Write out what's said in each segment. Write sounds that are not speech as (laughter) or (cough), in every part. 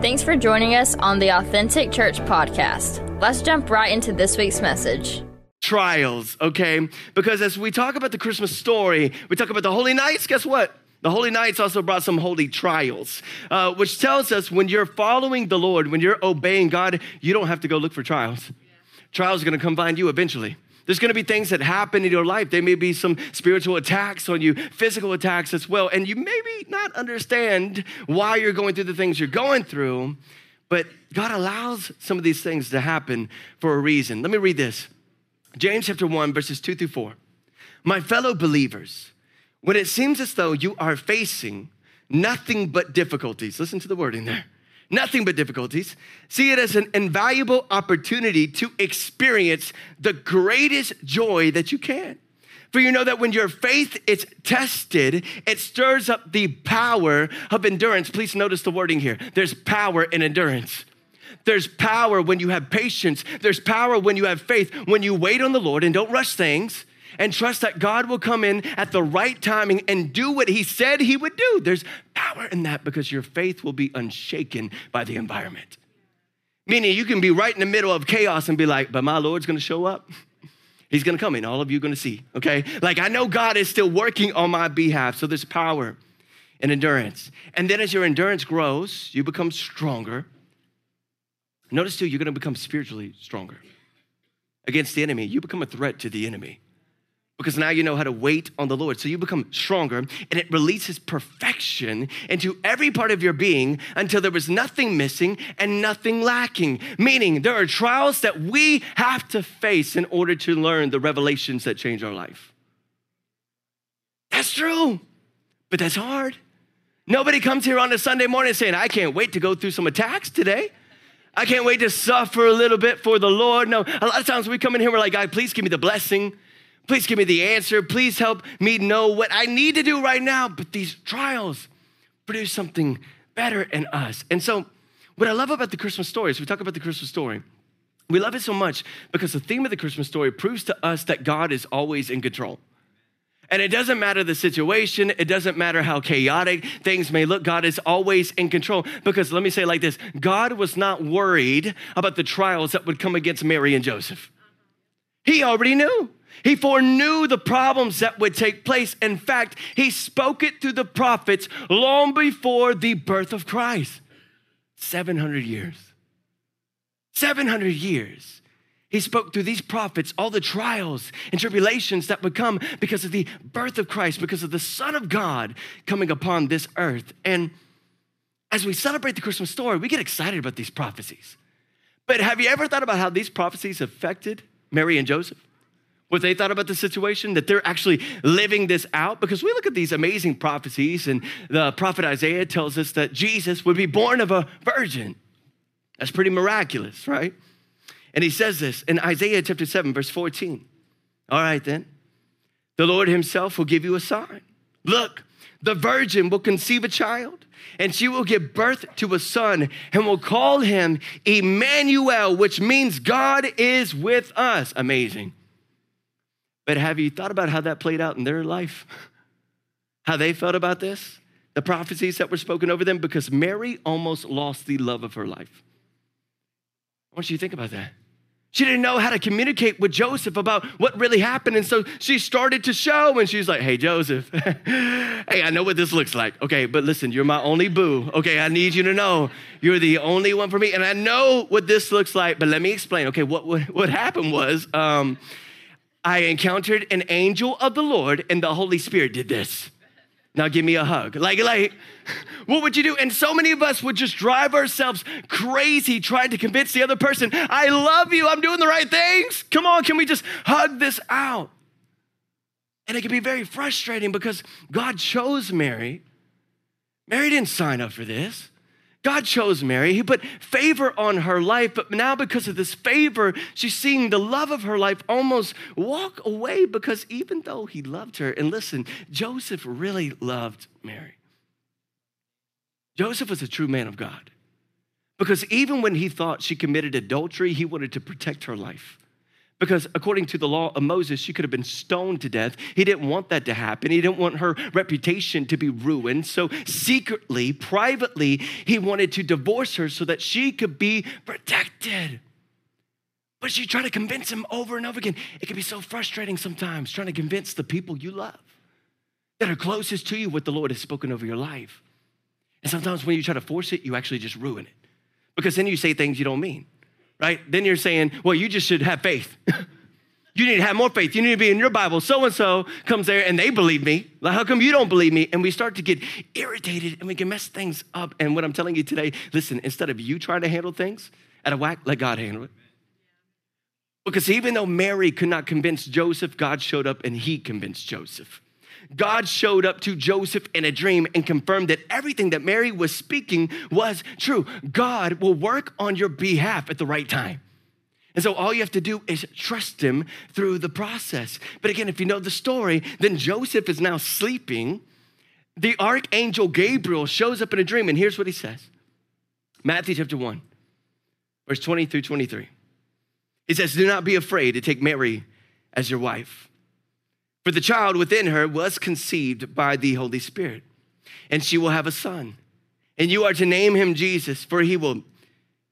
Thanks for joining us on the Authentic Church podcast. Let's jump right into this week's message. Trials, okay? Because as we talk about the Christmas story, we talk about the holy nights, guess what? The holy nights also brought some holy trials, uh, which tells us when you're following the Lord, when you're obeying God, you don't have to go look for trials. Trials are gonna come find you eventually. There's gonna be things that happen in your life. There may be some spiritual attacks on you, physical attacks as well, and you maybe not understand why you're going through the things you're going through, but God allows some of these things to happen for a reason. Let me read this James chapter 1, verses 2 through 4. My fellow believers, when it seems as though you are facing nothing but difficulties, listen to the wording there. Nothing but difficulties. See it as an invaluable opportunity to experience the greatest joy that you can. For you know that when your faith is tested, it stirs up the power of endurance. Please notice the wording here. There's power in endurance. There's power when you have patience. There's power when you have faith. When you wait on the Lord and don't rush things, and trust that God will come in at the right timing and do what He said He would do. There's power in that because your faith will be unshaken by the environment. Meaning, you can be right in the middle of chaos and be like, but my Lord's gonna show up. He's gonna come in. All of you gonna see, okay? Like, I know God is still working on my behalf, so there's power and endurance. And then as your endurance grows, you become stronger. Notice too, you're gonna become spiritually stronger against the enemy. You become a threat to the enemy because now you know how to wait on the Lord. So you become stronger and it releases perfection into every part of your being until there was nothing missing and nothing lacking. Meaning, there are trials that we have to face in order to learn the revelations that change our life. That's true, but that's hard. Nobody comes here on a Sunday morning saying, I can't wait to go through some attacks today. I can't wait to suffer a little bit for the Lord. No, a lot of times we come in here, we're like, God, please give me the blessing. Please give me the answer. Please help me know what I need to do right now. But these trials produce something better in us. And so, what I love about the Christmas story is we talk about the Christmas story. We love it so much because the theme of the Christmas story proves to us that God is always in control. And it doesn't matter the situation, it doesn't matter how chaotic things may look, God is always in control. Because let me say like this God was not worried about the trials that would come against Mary and Joseph. He already knew. He foreknew the problems that would take place. In fact, he spoke it through the prophets long before the birth of Christ. 700 years. 700 years. He spoke through these prophets all the trials and tribulations that would come because of the birth of Christ, because of the Son of God coming upon this earth. And as we celebrate the Christmas story, we get excited about these prophecies. But have you ever thought about how these prophecies affected Mary and Joseph? What they thought about the situation, that they're actually living this out. Because we look at these amazing prophecies, and the prophet Isaiah tells us that Jesus would be born of a virgin. That's pretty miraculous, right? And he says this in Isaiah chapter 7, verse 14. All right, then. The Lord himself will give you a sign. Look, the virgin will conceive a child, and she will give birth to a son, and will call him Emmanuel, which means God is with us. Amazing. But have you thought about how that played out in their life? (laughs) How they felt about this? The prophecies that were spoken over them? Because Mary almost lost the love of her life. I want you to think about that. She didn't know how to communicate with Joseph about what really happened. And so she started to show, and she's like, Hey, Joseph, (laughs) hey, I know what this looks like. Okay, but listen, you're my only boo. Okay, I need you to know you're the only one for me. And I know what this looks like, but let me explain. Okay, what, what, what happened was, um, I encountered an angel of the Lord and the Holy Spirit did this. Now give me a hug. Like, like, what would you do? And so many of us would just drive ourselves crazy trying to convince the other person, I love you, I'm doing the right things. Come on, can we just hug this out? And it can be very frustrating because God chose Mary. Mary didn't sign up for this. God chose Mary. He put favor on her life, but now because of this favor, she's seeing the love of her life almost walk away because even though he loved her, and listen, Joseph really loved Mary. Joseph was a true man of God because even when he thought she committed adultery, he wanted to protect her life. Because according to the law of Moses, she could have been stoned to death. He didn't want that to happen. He didn't want her reputation to be ruined. So, secretly, privately, he wanted to divorce her so that she could be protected. But she tried to convince him over and over again. It can be so frustrating sometimes trying to convince the people you love that are closest to you what the Lord has spoken over your life. And sometimes when you try to force it, you actually just ruin it. Because then you say things you don't mean, right? Then you're saying, well, you just should have faith. (laughs) you need to have more faith. You need to be in your Bible. So and so comes there and they believe me. Like, how come you don't believe me? And we start to get irritated and we can mess things up. And what I'm telling you today, listen, instead of you trying to handle things at a whack, let God handle it. Because even though Mary could not convince Joseph, God showed up and he convinced Joseph. God showed up to Joseph in a dream and confirmed that everything that Mary was speaking was true. God will work on your behalf at the right time. And so all you have to do is trust him through the process. But again, if you know the story, then Joseph is now sleeping. The archangel Gabriel shows up in a dream, and here's what he says Matthew chapter 1, verse 20 through 23. He says, Do not be afraid to take Mary as your wife, for the child within her was conceived by the Holy Spirit, and she will have a son. And you are to name him Jesus, for he will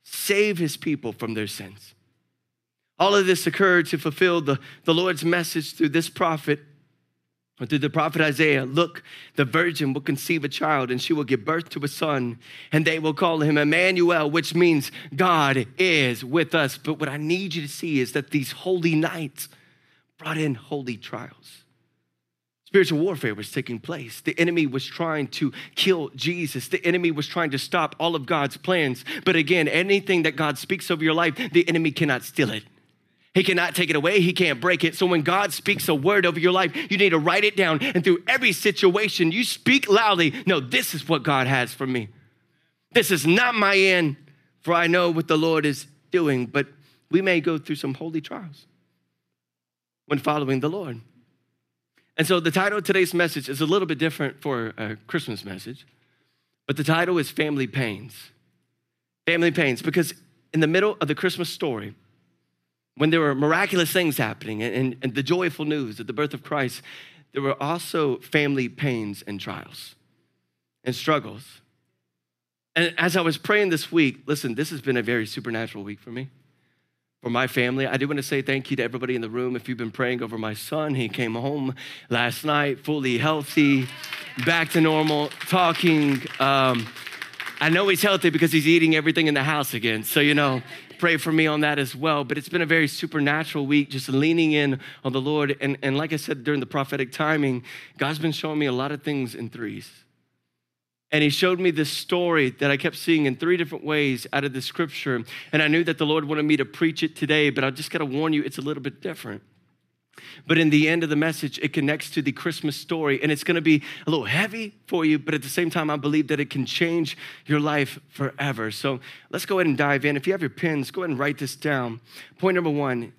save his people from their sins. All of this occurred to fulfill the, the Lord's message through this prophet or through the prophet Isaiah, look, the virgin will conceive a child and she will give birth to a son, and they will call him Emmanuel, which means God is with us. But what I need you to see is that these holy nights brought in holy trials. Spiritual warfare was taking place. The enemy was trying to kill Jesus. The enemy was trying to stop all of God's plans. But again, anything that God speaks over your life, the enemy cannot steal it. He cannot take it away. He can't break it. So when God speaks a word over your life, you need to write it down. And through every situation, you speak loudly. No, this is what God has for me. This is not my end, for I know what the Lord is doing. But we may go through some holy trials when following the Lord. And so the title of today's message is a little bit different for a Christmas message, but the title is Family Pains. Family Pains, because in the middle of the Christmas story, when there were miraculous things happening and, and, the joyful news of the birth of Christ, there were also family pains and trials and struggles. And as I was praying this week, listen, this has been a very supernatural week for me, for my family. I do want to say thank you to everybody in the room. If you've been praying over my son, he came home last night fully healthy, back to normal, talking. Um, I know he's healthy because he's eating everything in the house again. So, you know, pray for me on that as well. But it's been a very supernatural week, just leaning in on the Lord. And, and like I said during the prophetic timing, God's been showing me a lot of things in threes. And he showed me this story that I kept seeing in three different ways out of the scripture. And I knew that the Lord wanted me to preach it today, but I just got to warn you, it's a little bit different. But in the end of the message, it connects to the Christmas story. And it's going to be a little heavy for you, but at the same time, I believe that it can change your life forever. So let's go ahead and dive in. If you have your pens, go ahead and write this down. Point number one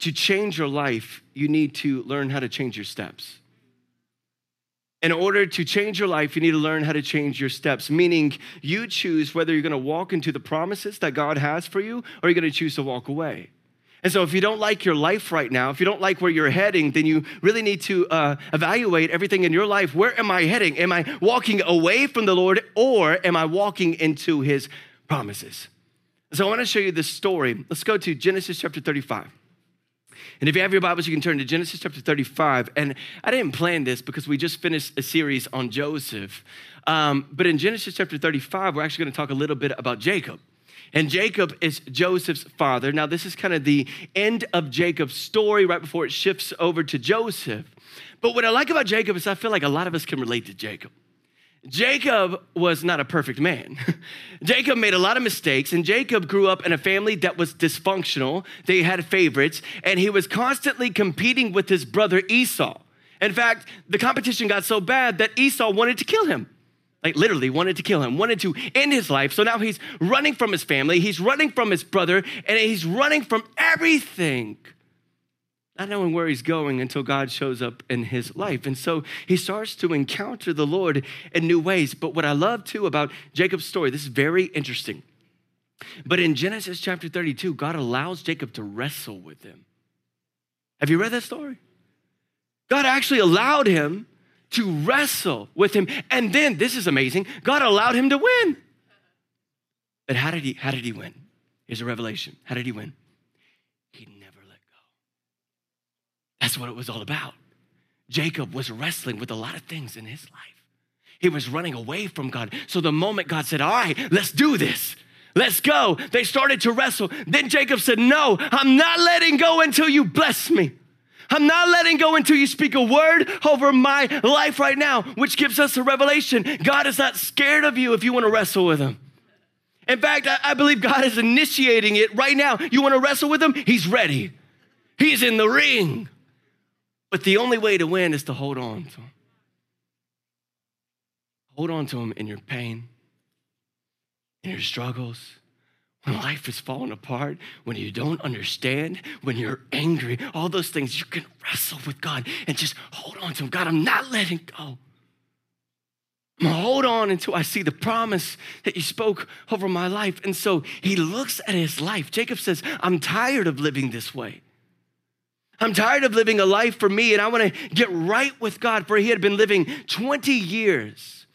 to change your life, you need to learn how to change your steps. In order to change your life, you need to learn how to change your steps, meaning you choose whether you're going to walk into the promises that God has for you or you're going to choose to walk away. And so, if you don't like your life right now, if you don't like where you're heading, then you really need to uh, evaluate everything in your life. Where am I heading? Am I walking away from the Lord or am I walking into his promises? So, I want to show you this story. Let's go to Genesis chapter 35. And if you have your Bibles, you can turn to Genesis chapter 35. And I didn't plan this because we just finished a series on Joseph. Um, but in Genesis chapter 35, we're actually going to talk a little bit about Jacob. And Jacob is Joseph's father. Now, this is kind of the end of Jacob's story right before it shifts over to Joseph. But what I like about Jacob is I feel like a lot of us can relate to Jacob. Jacob was not a perfect man. (laughs) Jacob made a lot of mistakes, and Jacob grew up in a family that was dysfunctional. They had favorites, and he was constantly competing with his brother Esau. In fact, the competition got so bad that Esau wanted to kill him like literally wanted to kill him, wanted to end his life. So now he's running from his family, he's running from his brother, and he's running from everything. Not knowing where he's going until God shows up in his life. And so he starts to encounter the Lord in new ways. But what I love too about Jacob's story, this is very interesting. But in Genesis chapter 32, God allows Jacob to wrestle with him. Have you read that story? God actually allowed him to wrestle with him. And then, this is amazing, God allowed him to win. But how did he, how did he win? Here's a revelation. How did he win? He never let go. That's what it was all about. Jacob was wrestling with a lot of things in his life. He was running away from God. So the moment God said, All right, let's do this, let's go, they started to wrestle. Then Jacob said, No, I'm not letting go until you bless me. I'm not letting go until you speak a word over my life right now, which gives us a revelation. God is not scared of you if you want to wrestle with him. In fact, I, believe God is initiating it right now. You want to wrestle with him? He's ready. He's in the ring. But the only way to win is to hold on to him. Hold on to him in your pain, in your struggles, when life is falling apart, when you don't understand, when you're angry, all those things, you can wrestle with God and just hold on to Him. God, I'm not letting go. I'm gonna hold on until I see the promise that you spoke over my life. And so he looks at his life. Jacob says, I'm tired of living this way. I'm tired of living a life for me, and I wanna get right with God. For he had been living 20 years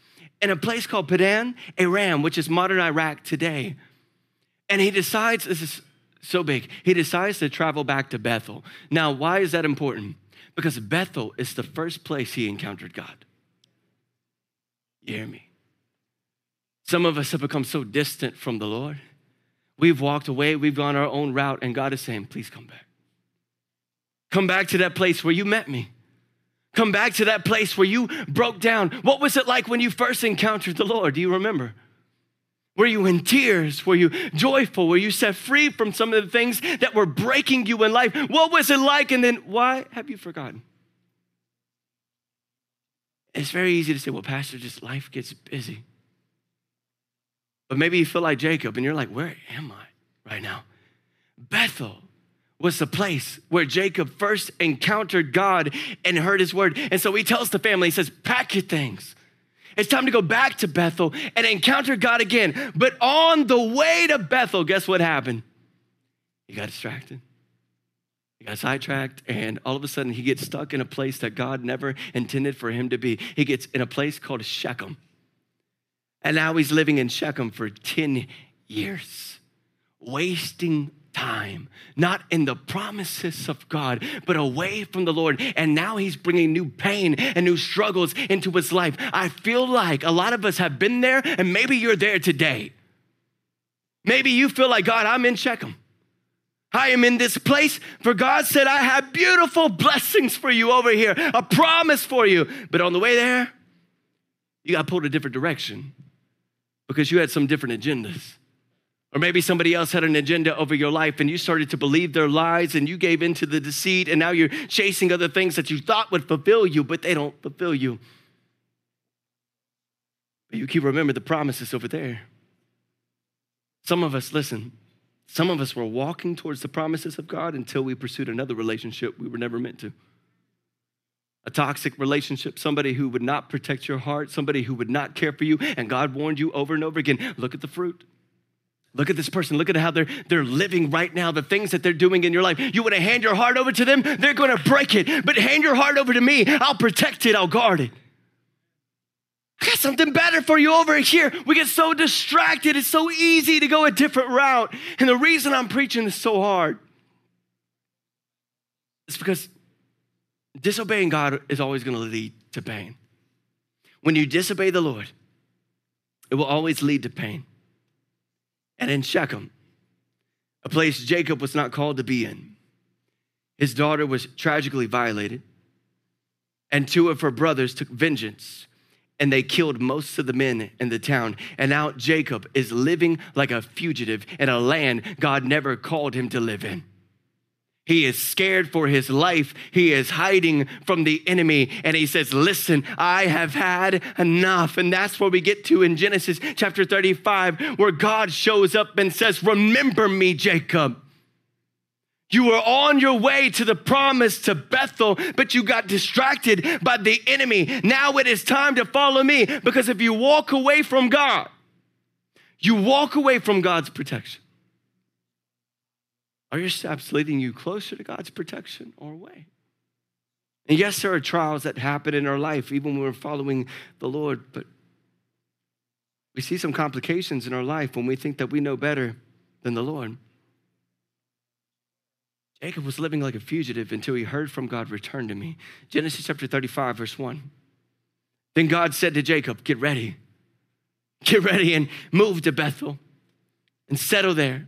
in a place called Padan Aram, which is modern Iraq today. And he decides, this is so big, he decides to travel back to Bethel. Now, why is that important? Because Bethel is the first place he encountered God. You hear me? Some of us have become so distant from the Lord. We've walked away, we've gone our own route, and God is saying, please come back. Come back to that place where you met me. Come back to that place where you broke down. What was it like when you first encountered the Lord? Do you remember? Were you in tears? Were you joyful? Were you set free from some of the things that were breaking you in life? What was it like? And then why have you forgotten? It's very easy to say, well, Pastor, just life gets busy. But maybe you feel like Jacob and you're like, where am I right now? Bethel was the place where Jacob first encountered God and heard his word. And so he tells the family, he says, pack your things it's time to go back to Bethel and encounter God again. But on the way to Bethel, guess what happened? He got distracted. He got sidetracked, and all of a sudden, he gets stuck in a place that God never intended for him to be. He gets in a place called Shechem. And now he's living in Shechem for 10 years, wasting time, not in the promises of God, but away from the Lord. And now he's bringing new pain and new struggles into his life. I feel like a lot of us have been there, and maybe you're there today. Maybe you feel like, God, I'm in Shechem. I am in this place, for God said, I have beautiful blessings for you over here, a promise for you. But on the way there, you got pulled a different direction because you had some different agendas. Or maybe somebody else had an agenda over your life and you started to believe their lies and you gave into the deceit and now you're chasing other things that you thought would fulfill you, but they don't fulfill you. But you keep remember the promises over there. Some of us, listen, some of us were walking towards the promises of God until we pursued another relationship we were never meant to. A toxic relationship, somebody who would not protect your heart, somebody who would not care for you, and God warned you over and over again look at the fruit. Look at this person. Look at how they're, they're living right now, the things that they're doing in your life. You want to hand your heart over to them, they're going to break it. But hand your heart over to me, I'll protect it, I'll guard it. I got something better for you over here. We get so distracted. It's so easy to go a different route. And the reason I'm preaching this so hard is because disobeying God is always going to lead to pain. When you disobey the Lord, it will always lead to pain and in Shechem, a place Jacob was not called to be in. His daughter was tragically violated, and two of her brothers took vengeance and they killed most of the men in the town. And now Jacob is living like a fugitive in a land God never called him to live in. He is scared for his life. He is hiding from the enemy. And he says, Listen, I have had enough. And that's where we get to in Genesis chapter 35, where God shows up and says, Remember me, Jacob. You were on your way to the promise to Bethel, but you got distracted by the enemy. Now it is time to follow me because if you walk away from God, you walk away from God's protection. Are your steps leading you closer to God's protection or away? And yes, there are trials that happen in our life, even when we're following the Lord, but we see some complications in our life when we think that we know better than the Lord. Jacob was living like a fugitive until he heard from God, Return to me. Genesis chapter 35, verse 1. Then God said to Jacob, Get ready, get ready and move to Bethel and settle there.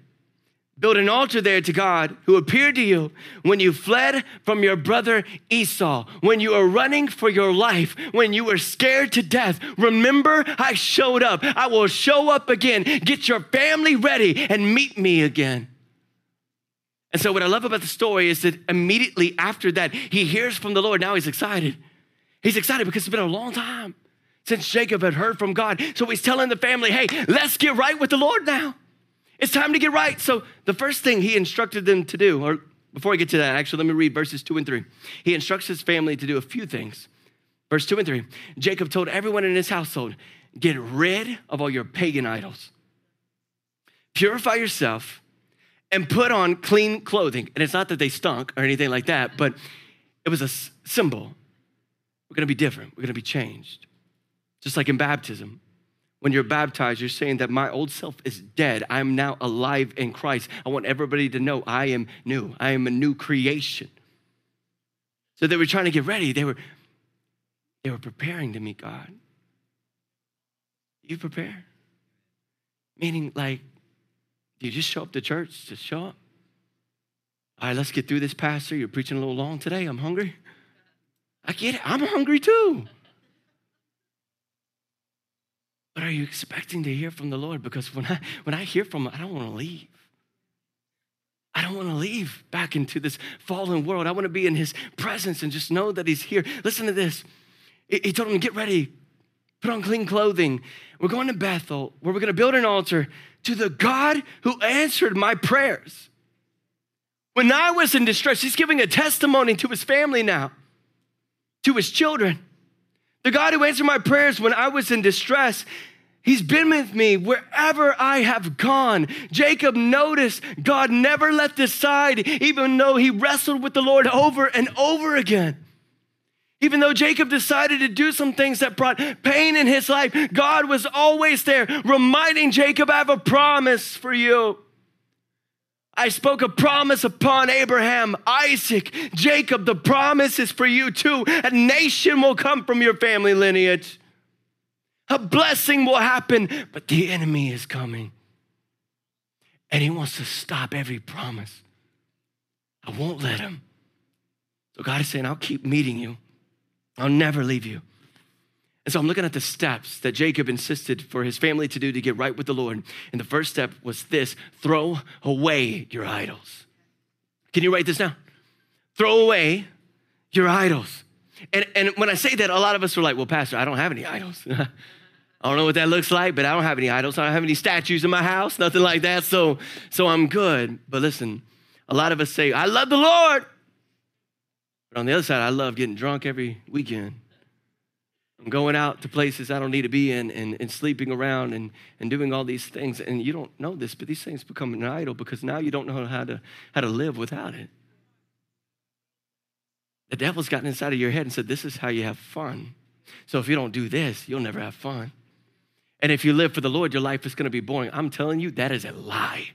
Build an altar there to God who appeared to you when you fled from your brother Esau, when you were running for your life, when you were scared to death. Remember, I showed up. I will show up again. Get your family ready and meet me again. And so, what I love about the story is that immediately after that, he hears from the Lord. Now he's excited. He's excited because it's been a long time since Jacob had heard from God. So he's telling the family, hey, let's get right with the Lord now. It's time to get right. So the first thing he instructed them to do, or before I get to that, actually, let me read verses two and three. He instructs his family to do a few things. Verse two and three Jacob told everyone in his household, get rid of all your pagan idols, purify yourself, and put on clean clothing. And it's not that they stunk or anything like that, but it was a symbol. We're gonna be different, we're gonna be changed. Just like in baptism, when you're baptized, you're saying that my old self is dead. I'm now alive in Christ. I want everybody to know I am new. I am a new creation. So they were trying to get ready. They were, they were preparing to meet God. You prepare? Meaning, like, you just show up to church, just show up. All right, let's get through this, Pastor. You're preaching a little long today. I'm hungry. I get it. I'm hungry too. But are you expecting to hear from the Lord? Because when I when I hear from him, I don't want to leave. I don't want to leave back into this fallen world. I want to be in his presence and just know that he's here. Listen to this. He told him, get ready, put on clean clothing. We're going to Bethel, where we're going to build an altar to the God who answered my prayers. When I was in distress, he's giving a testimony to his family now, to his children. The God who answered my prayers when I was in distress, He's been with me wherever I have gone. Jacob noticed God never left his side, even though he wrestled with the Lord over and over again. Even though Jacob decided to do some things that brought pain in his life, God was always there, reminding Jacob, I have a promise for you. I spoke a promise upon Abraham, Isaac, Jacob. The promise is for you too. A nation will come from your family lineage. A blessing will happen, but the enemy is coming. And he wants to stop every promise. I won't let him. So God is saying, I'll keep meeting you. I'll never leave you. And so I'm looking at the steps that Jacob insisted for his family to do to get right with the Lord. And the first step was this throw away your idols. Can you write this down? Throw away your idols. And, and when I say that, a lot of us are like, well, Pastor, I don't have any idols. (laughs) I don't know what that looks like, but I don't have any idols. I don't have any statues in my house, nothing like that. So, so I'm good. But listen, a lot of us say, I love the Lord. But on the other side, I love getting drunk every weekend. I'm going out to places I don't need to be in and, and sleeping around and, and doing all these things. And you don't know this, but these things become an idol because now you don't know how to, how to live without it. The devil's gotten inside of your head and said, This is how you have fun. So if you don't do this, you'll never have fun. And if you live for the Lord, your life is going to be boring. I'm telling you, that is a lie.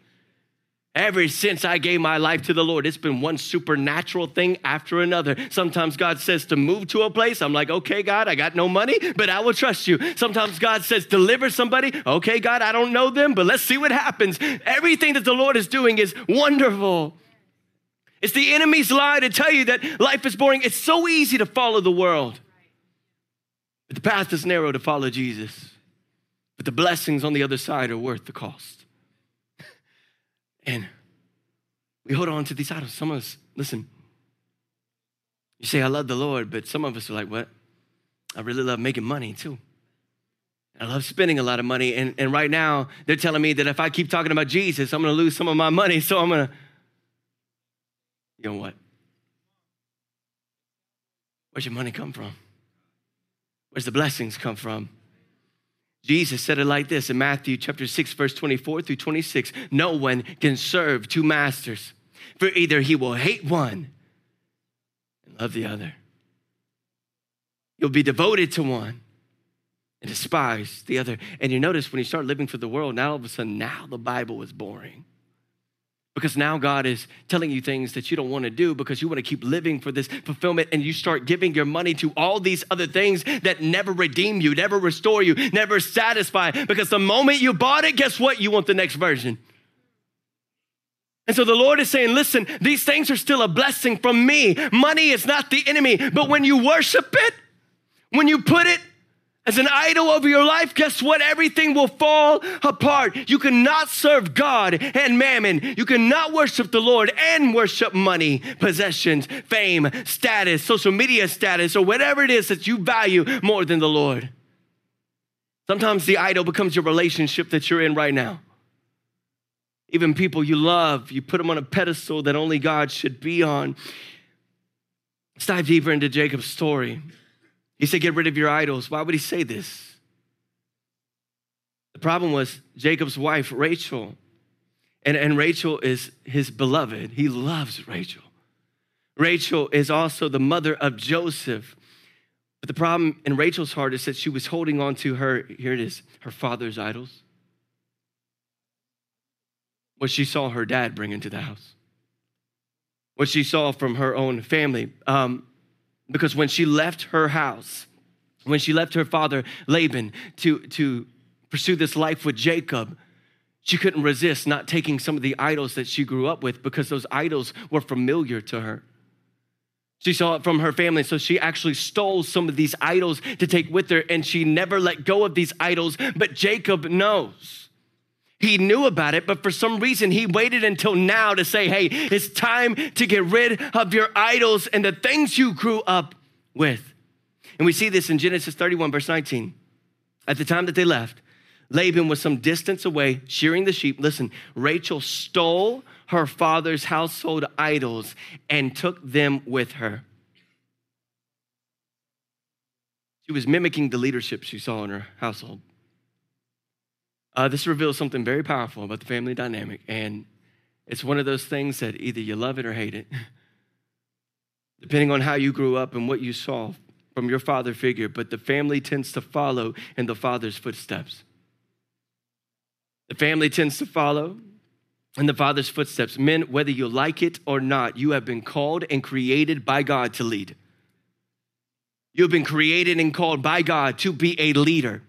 Ever since I gave my life to the Lord, it's been one supernatural thing after another. Sometimes God says to move to a place. I'm like, okay, God, I got no money, but I will trust you. Sometimes God says deliver somebody. Okay, God, I don't know them, but let's see what happens. Everything that the Lord is doing is wonderful. It's the enemy's lie to tell you that life is boring. It's so easy to follow the world, but the path is narrow to follow Jesus. But the blessings on the other side are worth the cost. (laughs) And we hold on to these idols. Some of us, listen, you say, I love the Lord, but some of us are like, what? I really love making money too. I love spending a lot of money. And, and right now, they're telling me that if I keep talking about Jesus, I'm going to lose some of my money. So I'm going to, you know what? Where's your money come from? Where's the blessings come from? Jesus said it like this in Matthew chapter 6 verse 24 through 26. No one can serve two masters. For either he will hate one and love the other. You'll be devoted to one and despise the other. And you notice when you start living for the world, now all of a sudden, now the Bible is boring. Because now God is telling you things that you don't want to do because you want to keep living for this fulfillment and you start giving your money to all these other things that never redeem you, never restore you, never satisfy. Because the moment you bought it, guess what? You want the next version. And so the Lord is saying, listen, these things are still a blessing from me. Money is not the enemy, but when you worship it, when you put it as an idol over your life, guess what? Everything will fall apart. You cannot serve God and mammon. You cannot worship the Lord and worship money, possessions, fame, status, social media status, or whatever it is that you value more than the Lord. Sometimes the idol becomes your relationship that you're in right now. Even people you love, you put them on a pedestal that only God should be on. Let's dive deeper into Jacob's story. He said, Get rid of your idols. Why would he say this? The problem was Jacob's wife, Rachel. And, and Rachel is his beloved. He loves Rachel. Rachel is also the mother of Joseph. But the problem in Rachel's heart is that she was holding on to her, here it is, her father's idols. What she saw her dad bring into the house. What she saw from her own family. Um, because when she left her house, when she left her father Laban to, to pursue this life with Jacob, she couldn't resist not taking some of the idols that she grew up with because those idols were familiar to her. She saw it from her family, so she actually stole some of these idols to take with her, and she never let go of these idols. But Jacob knows. He knew about it, but for some reason, he waited until now to say, Hey, it's time to get rid of your idols and the things you grew up with. And we see this in Genesis 31, verse 19. At the time that they left, Laban was some distance away shearing the sheep. Listen, Rachel stole her father's household idols and took them with her. She was mimicking the leadership she saw in her household. Uh, this reveals something very powerful about the family dynamic, and it's one of those things that either you love it or hate it, (laughs) depending on how you grew up and what you saw from your father figure. But the family tends to follow in the father's footsteps. The family tends to follow in the father's footsteps. Men, whether you like it or not, you have been called and created by God to lead. You've been created and called by God to be a leader.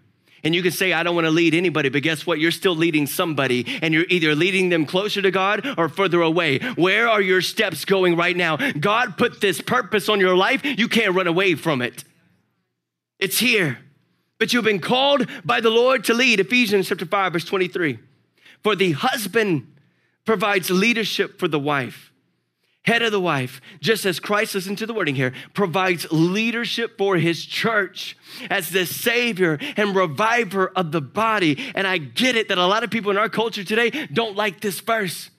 And you can say, I don't want to lead anybody, but guess what? You're still leading somebody, and you're either leading them closer to God or further away. Where are your steps going right now? God put this purpose on your life. You can't run away from it. It's here. But you've been called by the Lord to lead. Ephesians chapter 5, verse 23. For the husband provides leadership for the wife head of the wife, just as Christ, listen to the wording here, provides leadership for his church as the savior and reviver of the body. And I get it that a lot of people in our culture today don't like this verse.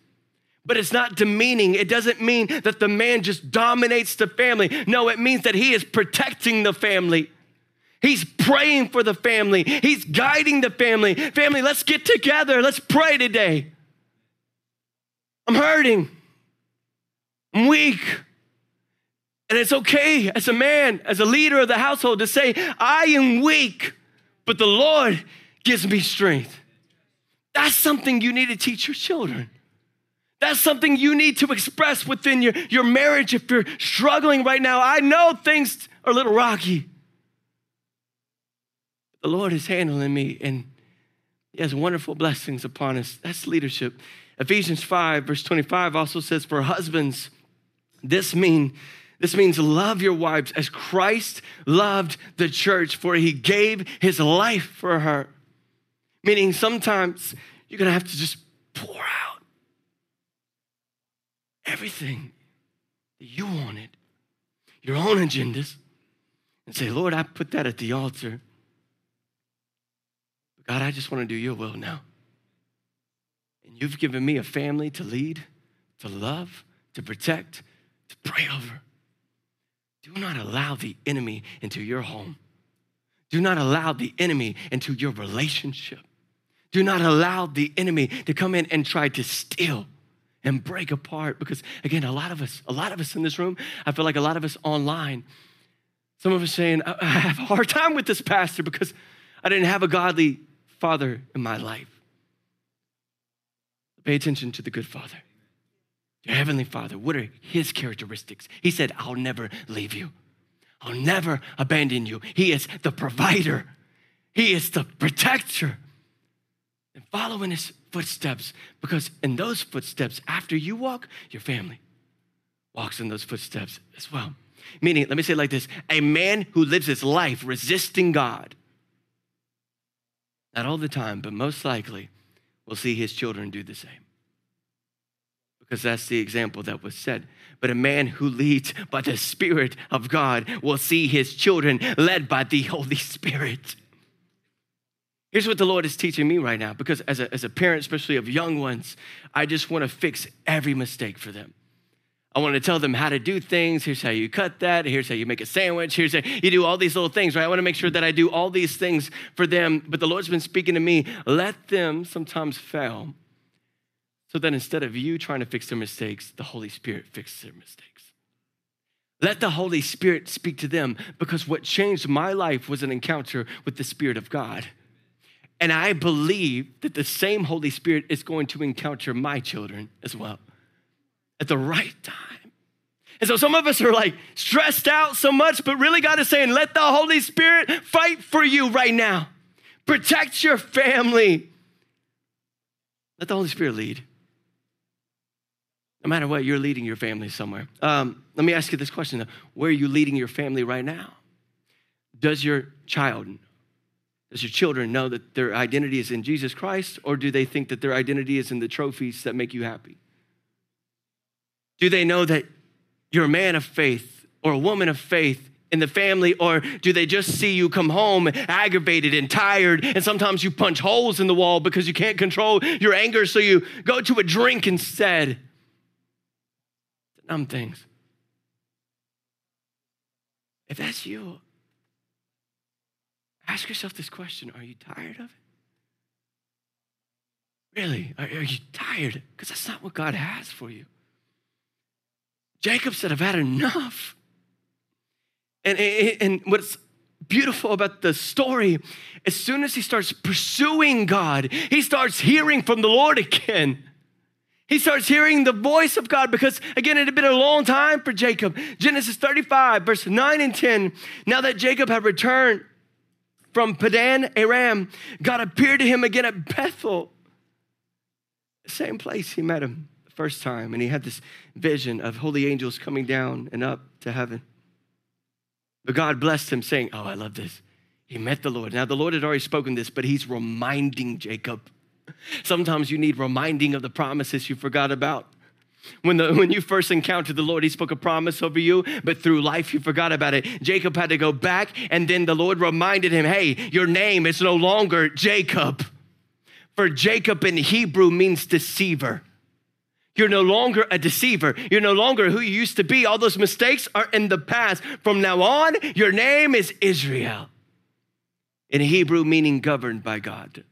But it's not demeaning. It doesn't mean that the man just dominates the family. No, it means that he is protecting the family. He's praying for the family. He's guiding the family. Family, let's get together. Let's pray today. I'm hurting. I'm weak. And it's okay as a man, as a leader of the household, to say, I am weak, but the Lord gives me strength. That's something you need to teach your children. That's something you need to express within your, your marriage if you're struggling right now. I know things are a little rocky. The Lord is handling me and He has wonderful blessings upon us. That's leadership. Ephesians 5, verse 25 also says, For husbands, this mean this means love your wives as Christ loved the church, for he gave his life for her. Meaning sometimes you're gonna have to just pour out everything that you wanted, your own agendas, and say, Lord, I put that at the altar. God, I just wanna do your will now. And you've given me a family to lead, to love, to protect, to pray over. Do not allow the enemy into your home. Do not allow the enemy into your relationship. Do not allow the enemy to come in and try to steal and break apart because again a lot of us a lot of us in this room i feel like a lot of us online some of us saying i have a hard time with this pastor because i didn't have a godly father in my life pay attention to the good father your heavenly father what are his characteristics? He said i'll never leave you. I'll never abandon you. He is the provider. He is the protector. And follow in his footsteps because in those footsteps, after you walk, your family walks in those footsteps as well. Meaning, let me say it like this. A man who lives his life resisting God, not all the time, but most likely will see his children do the same. Because that's the example that was said. But a man who leads by the Spirit of God will see his children led by the Holy Spirit. Here's what the Lord is teaching me right now, because as a, as a parent, especially of young ones, I just want to fix every mistake for them. I want to tell them how to do things. Here's how you cut that. Here's how you make a sandwich. Here's how you do all these little things, right? I want to make sure that I do all these things for them. But the Lord's been speaking to me. Let them sometimes fail so that instead of you trying to fix their mistakes, the Holy Spirit fixes their mistakes. Let the Holy Spirit speak to them because what changed my life was an encounter with the Spirit of God. And I believe that the same Holy Spirit is going to encounter my children as well at the right time. And so some of us are like stressed out so much, but really God is saying, let the Holy Spirit fight for you right now. Protect your family. Let the Holy Spirit lead. No matter what, you're leading your family somewhere. Um, let me ask you this question though. Where are you leading your family right now? Does your child does your children know that their identity is in Jesus Christ, or do they think that their identity is in the trophies that make you happy? Do they know that you're a man of faith or a woman of faith in the family, or do they just see you come home aggravated and tired, and sometimes you punch holes in the wall because you can't control your anger, so you go to a drink instead? Numb things. If that's you, Ask yourself this question Are you tired of it? Really? Are, are you tired? Because that's not what God has for you. Jacob said, I've had enough. And, and what's beautiful about the story, as soon as he starts pursuing God, he starts hearing from the Lord again. He starts hearing the voice of God because, again, it had been a long time for Jacob. Genesis 35, verse 9 and 10. Now that Jacob had returned from Padan Aram, God appeared to him again at Bethel, same place he met him the first time. And he had this vision of holy angels coming down and up to heaven. But God blessed him, saying, Oh, I love this. He met the Lord. Now, the Lord had already spoken this, but he's reminding Jacob. Sometimes you need reminding of the promises you forgot about. When, the, when you first encountered the Lord, He spoke a promise over you, but through life you forgot about it. Jacob had to go back, and then the Lord reminded him, hey, your name is no longer Jacob. For Jacob in Hebrew means deceiver. You're no longer a deceiver. You're no longer who you used to be. All those mistakes are in the past. From now on, your name is Israel. In Hebrew, meaning governed by God.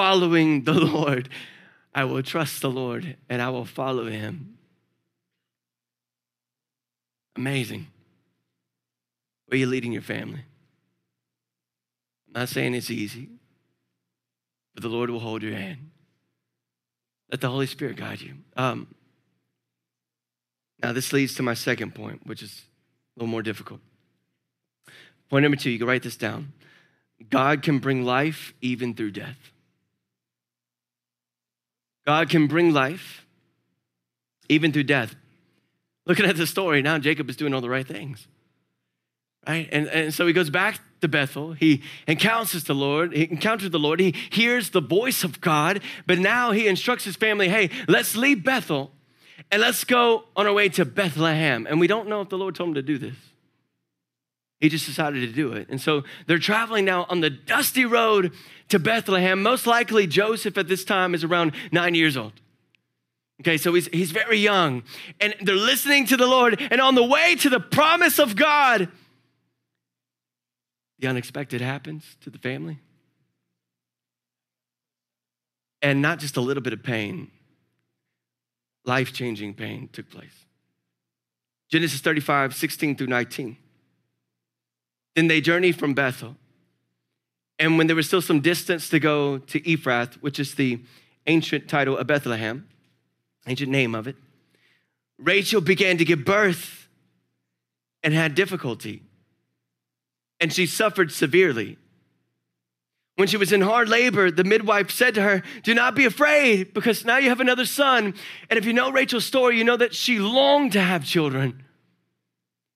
Following the (laughs) Lord I will trust the Lord and I will follow him. Amazing. Where are you leading your family? I'm not saying it's easy, but the Lord will hold your hand. Let the Holy Spirit guide you. Um, now, this leads to my second point, which is a little more difficult. Point number two, you can write this down. God can bring life even through death. God can bring life even through death. Looking at the story, now Jacob is doing all the right things. Right? And, and so he goes back to Bethel. He encounters the Lord. He encounters the Lord. He hears the voice of God, but now he instructs his family, hey, let's leave Bethel and let's go on our way to Bethlehem. And we don't know if the Lord told him to do this. He just decided to do it. And so they're traveling now on the dusty road to Bethlehem. Most likely, Joseph at this time is around nine years old. Okay, so he's, he's very young. And they're listening to the Lord. And on the way to the promise of God, the unexpected happens to the family. And not just a little bit of pain, life changing pain took place. Genesis 35, 16 through 19. Then they journeyed from Bethel. And when there was still some distance to go to Ephrath, which is the ancient title of Bethlehem, ancient name of it, Rachel began to give birth and had difficulty. And she suffered severely. When she was in hard labor, the midwife said to her, Do not be afraid, because now you have another son. And if you know Rachel's story, you know that she longed to have children.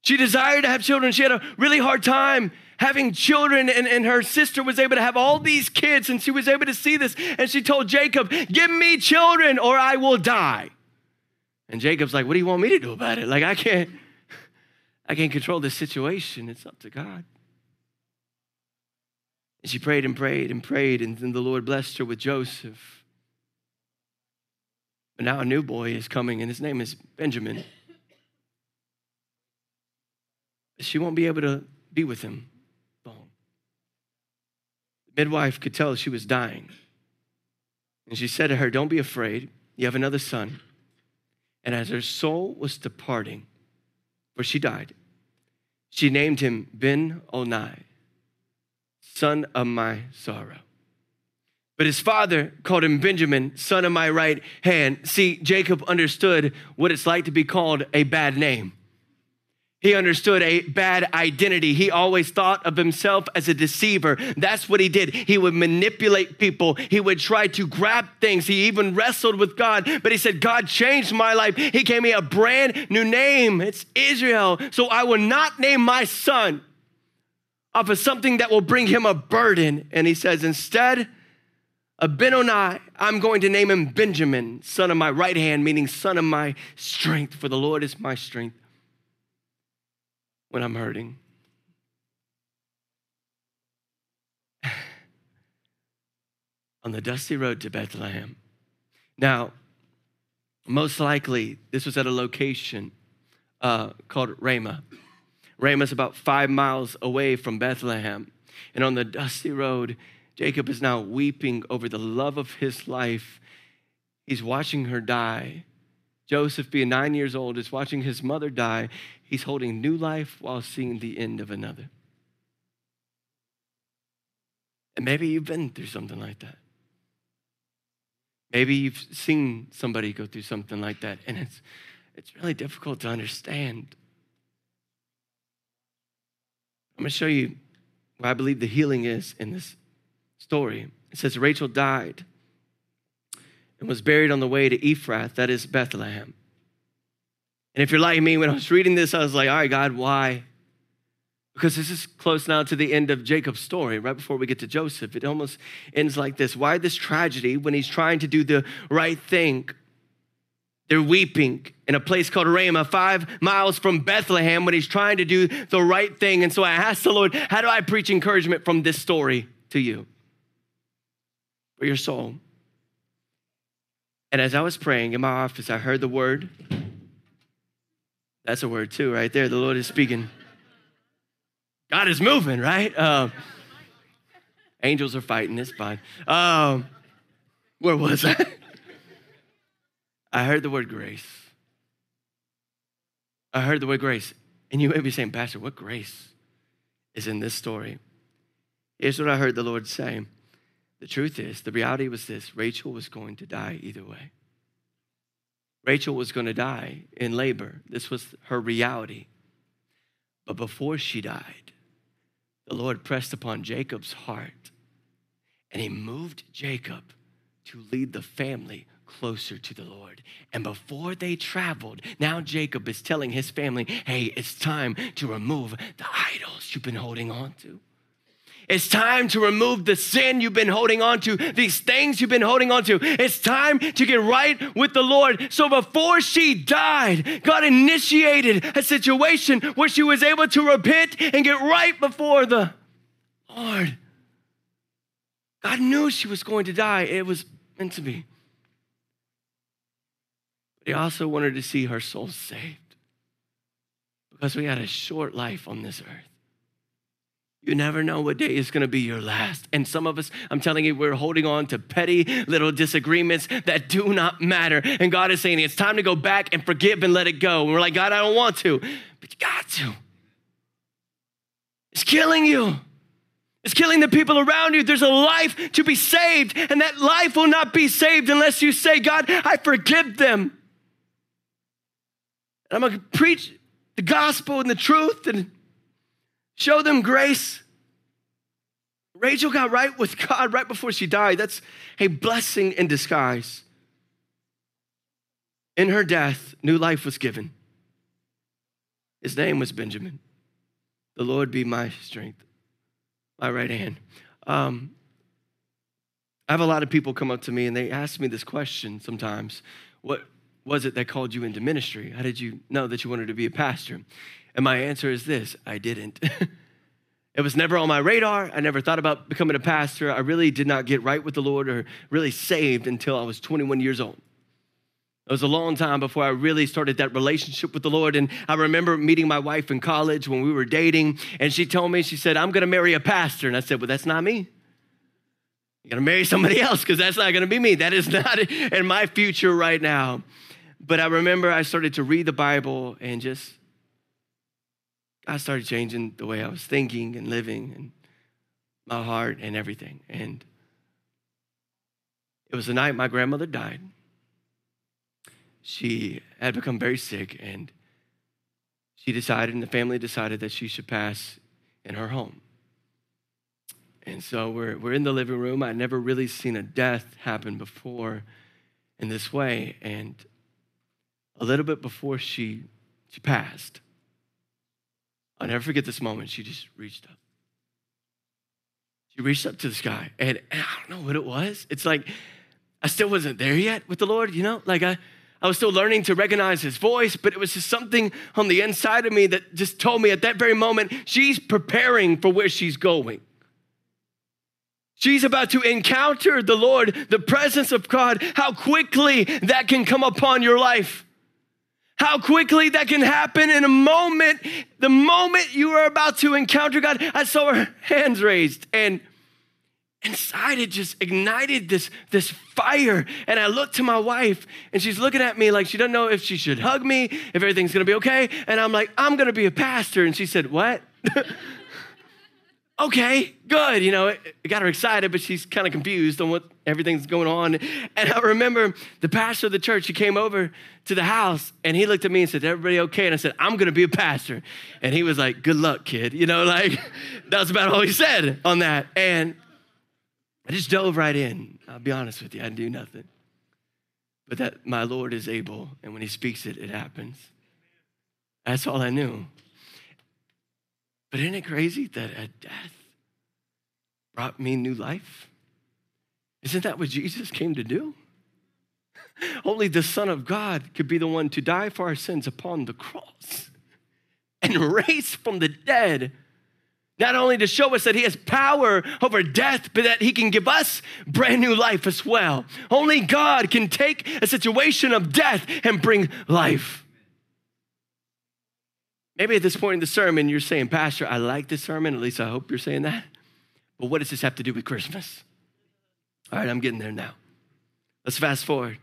She desired to have children. She had a really hard time having children, and, and her sister was able to have all these kids, and she was able to see this. And she told Jacob, Give me children, or I will die. And Jacob's like, What do you want me to do about it? Like, I can't, (laughs) I can't control this situation. It's up to God. And she prayed and prayed and prayed, and then the Lord blessed her with Joseph. But now a new boy is coming, and his name is Benjamin. She won't be able to be with him long. The midwife could tell she was dying. And she said to her, Don't be afraid. You have another son. And as her soul was departing, for she died, she named him Ben Onai, son of my sorrow. But his father called him Benjamin, son of my right hand. See, Jacob understood what it's like to be called a bad name. He understood a bad identity. He always thought of himself as a deceiver. That's what he did. He would manipulate people. He would try to grab things. He even wrestled with God, but he said, God changed my life. He gave me a brand new name. It's Israel. So I will not name my son off of something that will bring him a burden. And he says, instead of Benoni, I'm going to name him Benjamin, son of my right hand, meaning son of my strength, for the Lord is my strength when I'm hurting. (sighs) On the dusty road to Bethlehem. Now, most likely, this was at a location uh, called Ramah. Ramah is about five miles away from Bethlehem. And on the dusty road, Jacob is now weeping over the love of his life. He's watching her die. Joseph, being nine years old, is watching his mother die. He's holding new life while seeing the end of another. And maybe you've been through something like that. Maybe you've seen somebody go through something like that, and it's, it's really difficult to understand. I'm going to show you where I believe the healing is in this story. It says Rachel died and was buried on the way to Ephrath, that is Bethlehem. And if you're like me, when I was reading this, I was like, all right, God, why? Because this is close now to the end of Jacob's story, right before we get to Joseph. It almost ends like this. Why this tragedy when he's trying to do the right thing? They're weeping in a place called Ramah, five miles from Bethlehem, when he's trying to do the right thing. And so I asked the Lord, How do I preach encouragement from this story to you? For your soul. And as I was praying in my office, I heard the word. That's a word too, right there. The Lord is speaking. God is moving, right? Um, angels are fighting. It's fine. Um, where was I? (laughs) I heard the word grace. I heard the word grace. And you may be saying, Pastor, what grace is in this story? Here's what I heard the Lord say. The truth is, the reality was this Rachel was going to die either way. Rachel was going to die in labor. This was her reality. But before she died, the Lord pressed upon Jacob's heart and he moved Jacob to lead the family closer to the Lord. And before they traveled, now Jacob is telling his family, hey, it's time to remove the idols you've been holding on to. It's time to remove the sin you've been holding on to, these things you've been holding on to. It's time to get right with the Lord. So before she died, God initiated a situation where she was able to repent and get right before the Lord. God knew she was going to die. It was meant to be. But he also wanted to see her soul saved because we had a short life on this earth. You never know what day is to be your last. And some of us, I'm telling you, we're holding on to petty little disagreements that do not matter. And God is saying it's time to go back and forgive and let it go. And we're like, God, I don't want to. But you got to. It's killing you. It's killing the people around you. There's a life to be saved, and that life will not be saved unless you say, God, I forgive them. And I'm to preach the gospel and the truth and show them grace. Rachel got right with God right before she died. That's a blessing in disguise. In her death, new life was given. His name was Benjamin. The Lord be my strength, my right hand. Um, I have a lot of people come up to me and they ask me this question sometimes What was it that called you into ministry? How did you know that you wanted to be a pastor? And my answer is this I didn't. (laughs) it was never on my radar. I never thought about becoming a pastor. I really did not get right with the Lord or really saved until I was 21 years old. It was a long time before I really started that relationship with the Lord. And I remember meeting my wife in college when we were dating, and she told me, she said, I'm gonna marry a pastor. And I said, Well, that's not me. You're gonna marry somebody (laughs) else because that's not gonna be me. That is not (laughs) in my future right now. But I remember I started to read the Bible and just, I started changing the way I was thinking and living and my heart and everything. And it was the night my grandmother died she had become very sick and she decided, and the family decided that she should pass in her home. And so we're, we're in the living room. I'd never really seen a death happen before in this way. And a little bit before she, she passed, I'll never forget this moment. She just reached up. She reached up to the sky. And, and I don't know what it was. It's like I still wasn't there yet with the Lord, you know? Like I, I was still learning to recognize his voice, but it was just something on the inside of me that just told me at that very moment, she's preparing for where she's going. She's about to encounter the Lord, the presence of God, how quickly that can come upon your life. How quickly that can happen in a moment. The moment you are about to encounter God, I saw her hands raised and inside it just ignited this, this fire. And I looked to my wife, and she's looking at me like she doesn't know if she should hug me, if everything's gonna be okay. And I'm like, I'm gonna be a pastor. And she said, What? (laughs) okay, good. You know, it, it got her excited, but she's kind of confused on what everything's going on. And I remember the pastor of the church, he came over to the house and he looked at me and said, Everybody okay? And I said, I'm gonna be a pastor. And he was like, Good luck, kid. You know, like (laughs) that's about all he said on that. And I just dove right in. I'll be honest with you, I didn't do nothing. But that my Lord is able, and when He speaks it, it happens. That's all I knew. But isn't it crazy that a death brought me new life? Isn't that what Jesus came to do? (laughs) Only the Son of God could be the one to die for our sins upon the cross (laughs) and raise from the dead not only to show us that he has power over death, but that he can give us brand new life as well. Only God can take a situation of death and bring life. Maybe at this point in the sermon, you're saying, Pastor, I like this sermon. At least I hope you're saying that. But what does this have to do with Christmas? All right, I'm getting there now. Let's fast forward.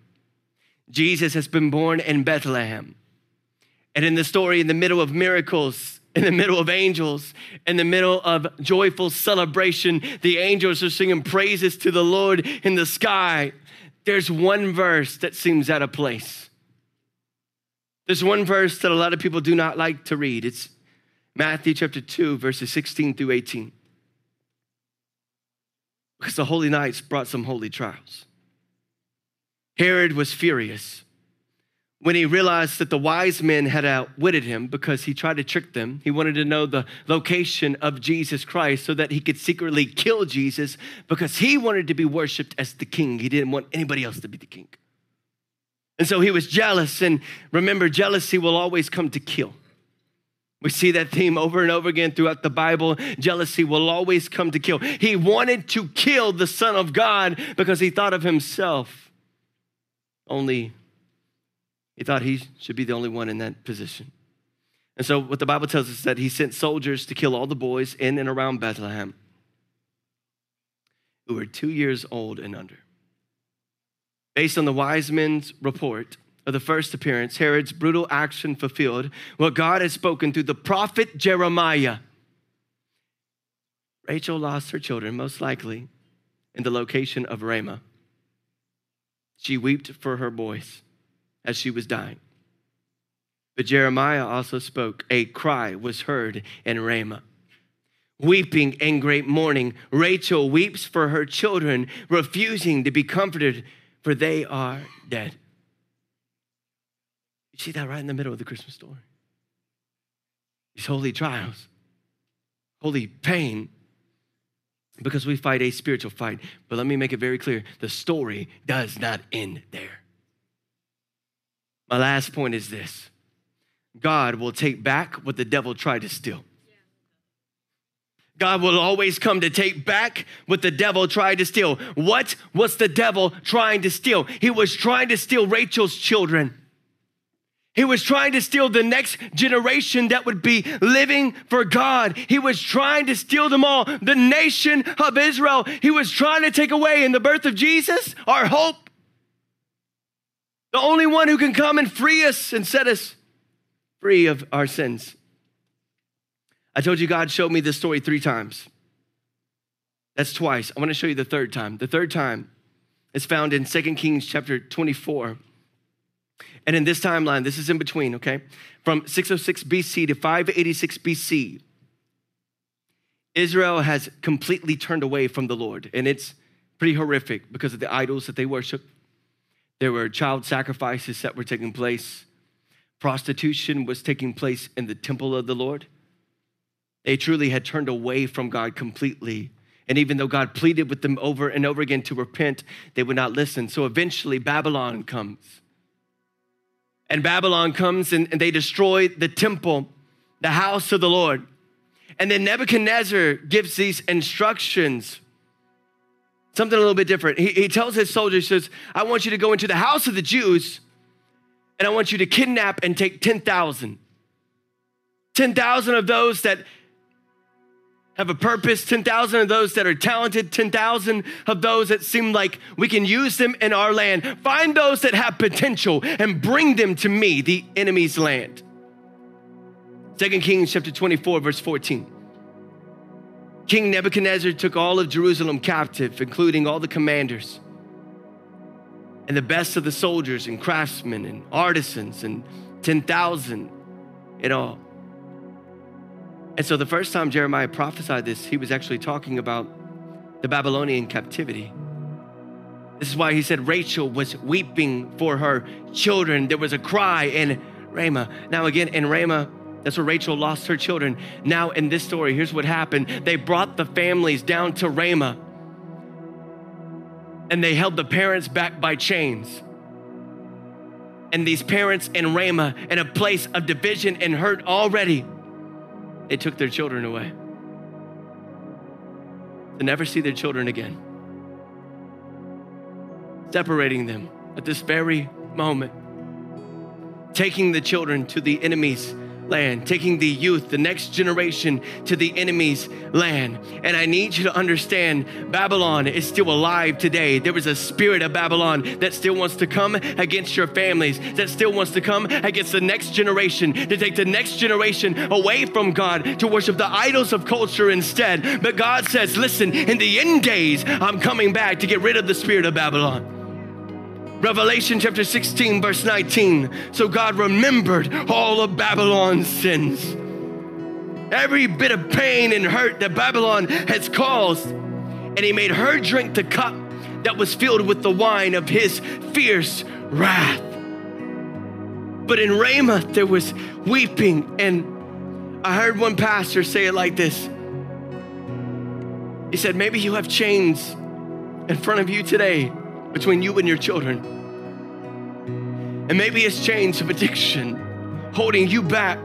Jesus has been born in Bethlehem. And in the story, in the middle of miracles, in the middle of angels, in the middle of joyful celebration, the angels are singing praises to the Lord in the sky. There's one verse that seems out of place. There's one verse that a lot of people do not like to read. It's Matthew chapter 2, verses 16 through 18. Because the holy nights brought some holy trials. Herod was furious when he realized that the wise men had outwitted him because he tried to trick them. He wanted to know the location of Jesus Christ so that he could secretly kill Jesus because he wanted to be worshiped as the king. He didn't want anybody else to be the king. And so he was jealous. And remember, jealousy will always come to kill. We see that theme over and over again throughout the Bible. Jealousy will always come to kill. He wanted to kill the Son of God because he thought of himself. Only he thought he should be the only one in that position. And so, what the Bible tells us is that he sent soldiers to kill all the boys in and around Bethlehem who were two years old and under. Based on the wise men's report of the first appearance, Herod's brutal action fulfilled what God had spoken through the prophet Jeremiah. Rachel lost her children, most likely, in the location of Ramah. She wept for her boys as she was dying. But Jeremiah also spoke. A cry was heard in Ramah. Weeping in great mourning, Rachel weeps for her children, refusing to be comforted, for they are dead. You see that right in the middle of the Christmas story. These holy trials, holy pain, because we fight a spiritual fight. But let me make it very clear the story does not end there. My last point is this God will take back what the devil tried to steal. God will always come to take back what the devil tried to steal. What was the devil trying to steal? He was trying to steal Rachel's children. He was trying to steal the next generation that would be living for God. He was trying to steal them all, the nation of Israel. He was trying to take away in the birth of Jesus our hope. The only one who can come and free us and set us free of our sins. I told you God showed me this story three times. That's twice. I want to show you the third time. The third time is found in 2 Kings chapter 24. And in this timeline, this is in between, okay? From 606 BC to 586 BC, Israel has completely turned away from the Lord. And it's pretty horrific because of the idols that they worship. There were child sacrifices that were taking place, prostitution was taking place in the temple of the Lord. They truly had turned away from God completely. And even though God pleaded with them over and over again to repent, they would not listen. So eventually, Babylon comes. And Babylon comes and, and they destroy the temple, the house of the Lord. And then Nebuchadnezzar gives these instructions something a little bit different. He, he tells his soldiers, says, I want you to go into the house of the Jews and I want you to kidnap and take 10,000. 10,000 of those that have a purpose, 10,000 of those that are talented, 10,000 of those that seem like we can use them in our land. Find those that have potential and bring them to me, the enemy's land. Second Kings chapter 24, verse 14. King Nebuchadnezzar took all of Jerusalem captive, including all the commanders and the best of the soldiers and craftsmen and artisans and 10,000 in all. And so the first time Jeremiah prophesied this, he was actually talking about the Babylonian captivity. This is why he said Rachel was weeping for her children. There was a cry in Ramah. Now, again, in Ramah, that's where Rachel lost her children. Now, in this story, here's what happened they brought the families down to Ramah and they held the parents back by chains. And these parents in Ramah, in a place of division and hurt already, they took their children away. To never see their children again, separating them at this very moment, taking the children to the enemy's land, taking the youth, the next generation to the enemy's land. And I need you to understand Babylon is still alive today. There is a spirit of Babylon that still wants to come against your families, that still wants to come against the next generation, to take the next generation away from God, to worship the idols of culture instead. But God says, listen, in the end days, I'm coming back to get rid of the spirit of Babylon. Revelation chapter 16, verse 19. So God remembered all of Babylon's sins. Every bit of pain and hurt that Babylon has caused. And he made her drink the cup that was filled with the wine of his fierce wrath. But in Ramah, there was weeping. And I heard one pastor say it like this He said, Maybe you have chains in front of you today between you and your children. And maybe it's chains of addiction holding you back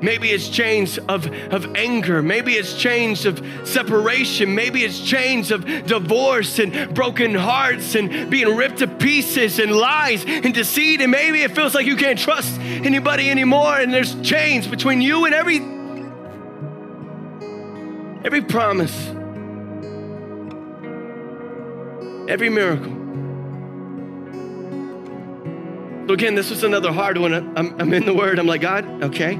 Maybe it's chains of, of anger. Maybe it's chains of separation. Maybe it's chains of divorce and broken hearts and being ripped to pieces and lies and deceit. And maybe it feels like you can't trust anybody anymore and there's chains between you and every every promise, every miracle. So again, this was another hard one. I'm, I'm in the Word. I'm like, God, okay.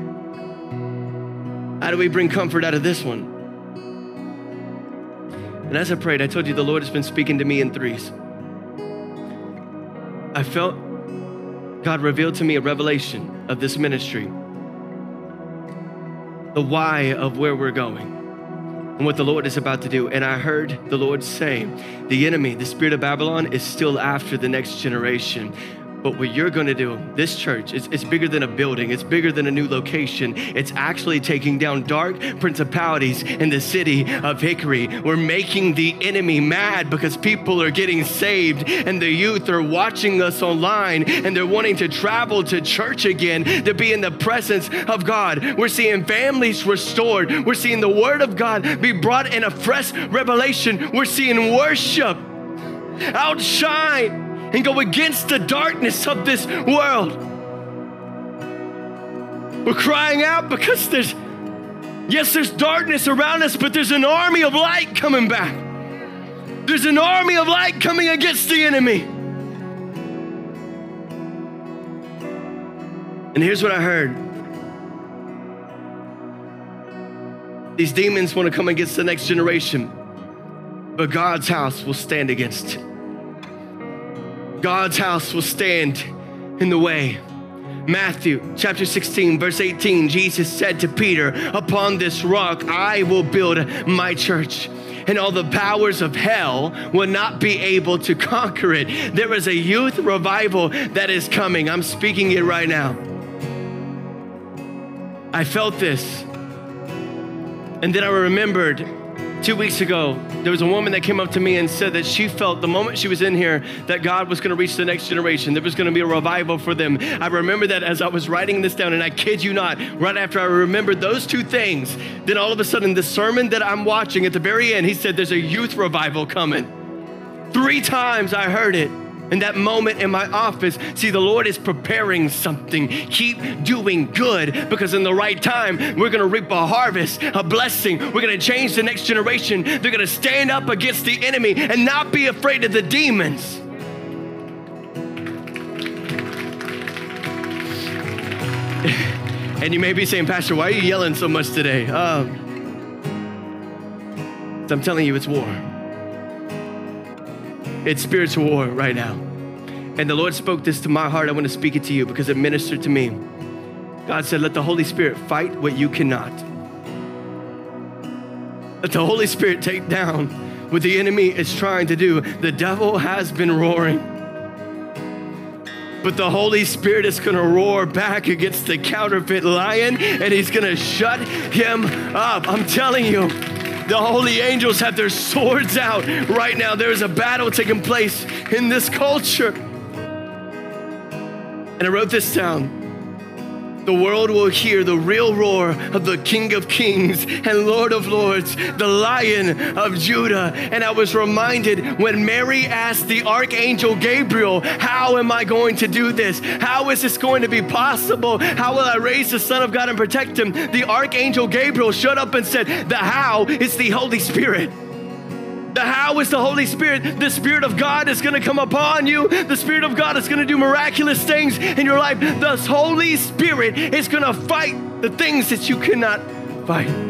How do we bring comfort out of this one? And as I prayed, I told you the Lord has been speaking to me in threes. I felt God revealed to me a revelation of this ministry, the why of where we're going and what the Lord is about to do. And I heard the Lord say, The enemy, the spirit of Babylon, is still after the next generation. But what you're going to do, this church, it's, it's bigger than a building, it's bigger than a new location. It's actually taking down dark principalities in the city of Hickory. We're making the enemy mad because people are getting saved and the youth are watching us online and they're wanting to travel to church again to be in the presence of God. We're seeing families restored, we're seeing the word of God be brought in a fresh revelation. We're seeing worship outshine and go against the darkness of this world. We're crying out because there's, yes, there's darkness around us, but there's an army of light coming back. There's an army of light coming against the enemy. And here's what I heard these demons want to come against the next generation, but God's house will stand against it. God's house will stand in the way. Matthew chapter 16, verse 18, Jesus said to Peter, Upon this rock I will build my church and all the powers of hell will not be able to conquer it. There is a youth revival that is coming. I'm speaking it right now. I felt this. And then I remembered Two weeks ago, there was a woman that came up to me and said that she felt the moment she was in here that God was going to reach the next generation. There was going to be a revival for them. I remember that as I was writing this down, and I kid you not, right after I remembered those two things, then all of a sudden, the sermon that I'm watching at the very end, he said, There's a youth revival coming. Three times I heard it in that moment in my office. See, the Lord is preparing something. Keep doing good because in the right time, we're going to reap a harvest, a blessing. We're going to change the next generation. They're going to stand up against the enemy and not be afraid of the demons. (laughs) and you may be saying, Pastor, why are you yelling so much today? Um, I'm telling you, it's war. It's spiritual war right now. And the Lord spoke this to my heart. I want to speak it to you because it ministered to me. God said, Let the Holy Spirit fight what you cannot. Let the Holy Spirit take down what the enemy is trying to do. The devil has been roaring. But the Holy Spirit is going to roar back against the counterfeit lion and he's going to shut him up. I'm telling you. The holy angels have their swords out right now. There's a battle taking place in this culture. And I wrote this down. The world will hear the real roar of the King of Kings and Lord of Lords, the Lion of Judah. And I was reminded when Mary asked the Archangel Gabriel, How am I going to do this? How is this going to be possible? How will I raise the Son of God and protect him? The Archangel Gabriel shut up and said, The how is the Holy Spirit. The how is the Holy Spirit. The Spirit of God is going to come upon you. The Spirit of God is going to do miraculous things in your life. The Holy Spirit is going to fight the things that you cannot fight.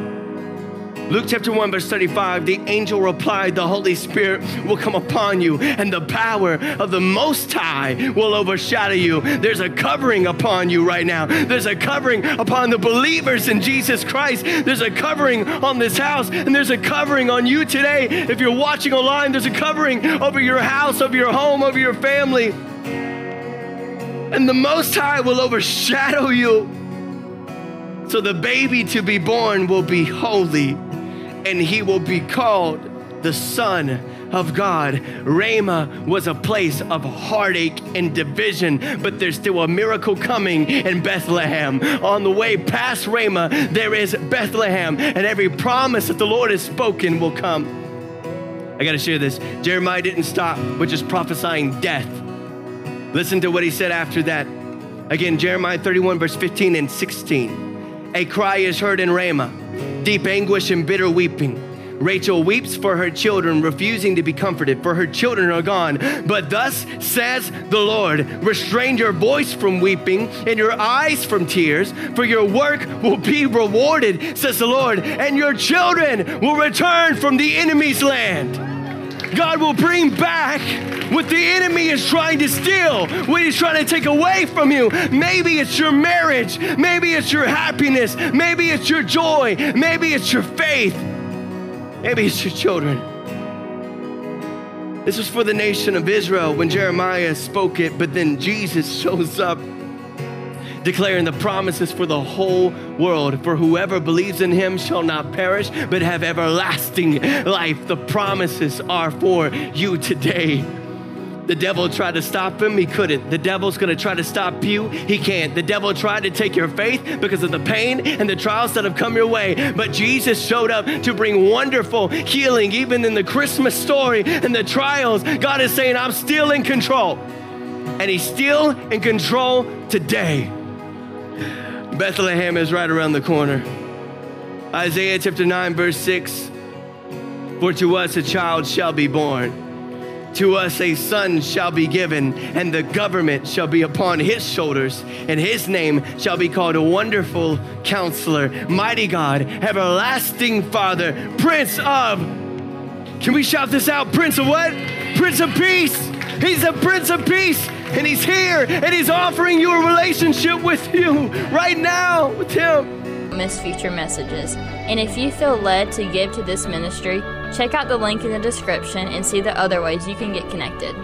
Luke chapter 1, verse 35, the angel replied, The Holy Spirit will come upon you, and the power of the Most High will overshadow you. There's a covering upon you right now. There's a covering upon the believers in Jesus Christ. There's a covering on this house, and there's a covering on you today. If you're watching online, there's a covering over your house, over your home, over your family. And the Most High will overshadow you. So the baby to be born will be holy and he will be called the Son of God. Ramah was a place of heartache and division, but there's still a miracle coming in Bethlehem. On the way past Ramah, there is Bethlehem, and every promise that the Lord has spoken will come. I got to share this. Jeremiah didn't stop with just prophesying death. Listen to what he said after that. Again, Jeremiah 31, verse 15 and 16. A cry is heard in Ramah, deep anguish and bitter weeping. Rachel weeps for her children, refusing to be comforted, for her children are gone. But thus says the Lord Restrain your voice from weeping and your eyes from tears, for your work will be rewarded, says the Lord, and your children will return from the enemy's land. God will bring back what the enemy is trying to steal, what he's trying to take away from you. Maybe it's your marriage, maybe it's your happiness, maybe it's your joy, maybe it's your faith, maybe it's your children. This was for the nation of Israel when Jeremiah spoke it, but then Jesus (laughs) shows up declaring the promises for the whole world. For whoever believes in him shall not perish, but have everlasting life. The promises are for you today. The devil tried to stop him, he couldn't. The devil's gonna try to stop you, he can't. The devil tried to take your faith because of the pain and the trials that have come your way. But Jesus showed up to bring wonderful healing, even in the Christmas story and the trials. God is saying, I'm still in control. And he's still in control today. Bethlehem is right around the corner. Isaiah chapter 9, verse 6 For to us a child shall be born. To us a son shall be given, and the government shall be upon his shoulders, and his name shall be called a wonderful counselor, mighty God, everlasting Father, Prince of. Can we shout this out? Prince of what? Prince of Peace. He's a Prince of Peace and He's here and He's offering you a relationship with you right now with Him. Miss future messages. And if you feel led to give to this ministry, check out the link in the description and see the other ways you can get connected.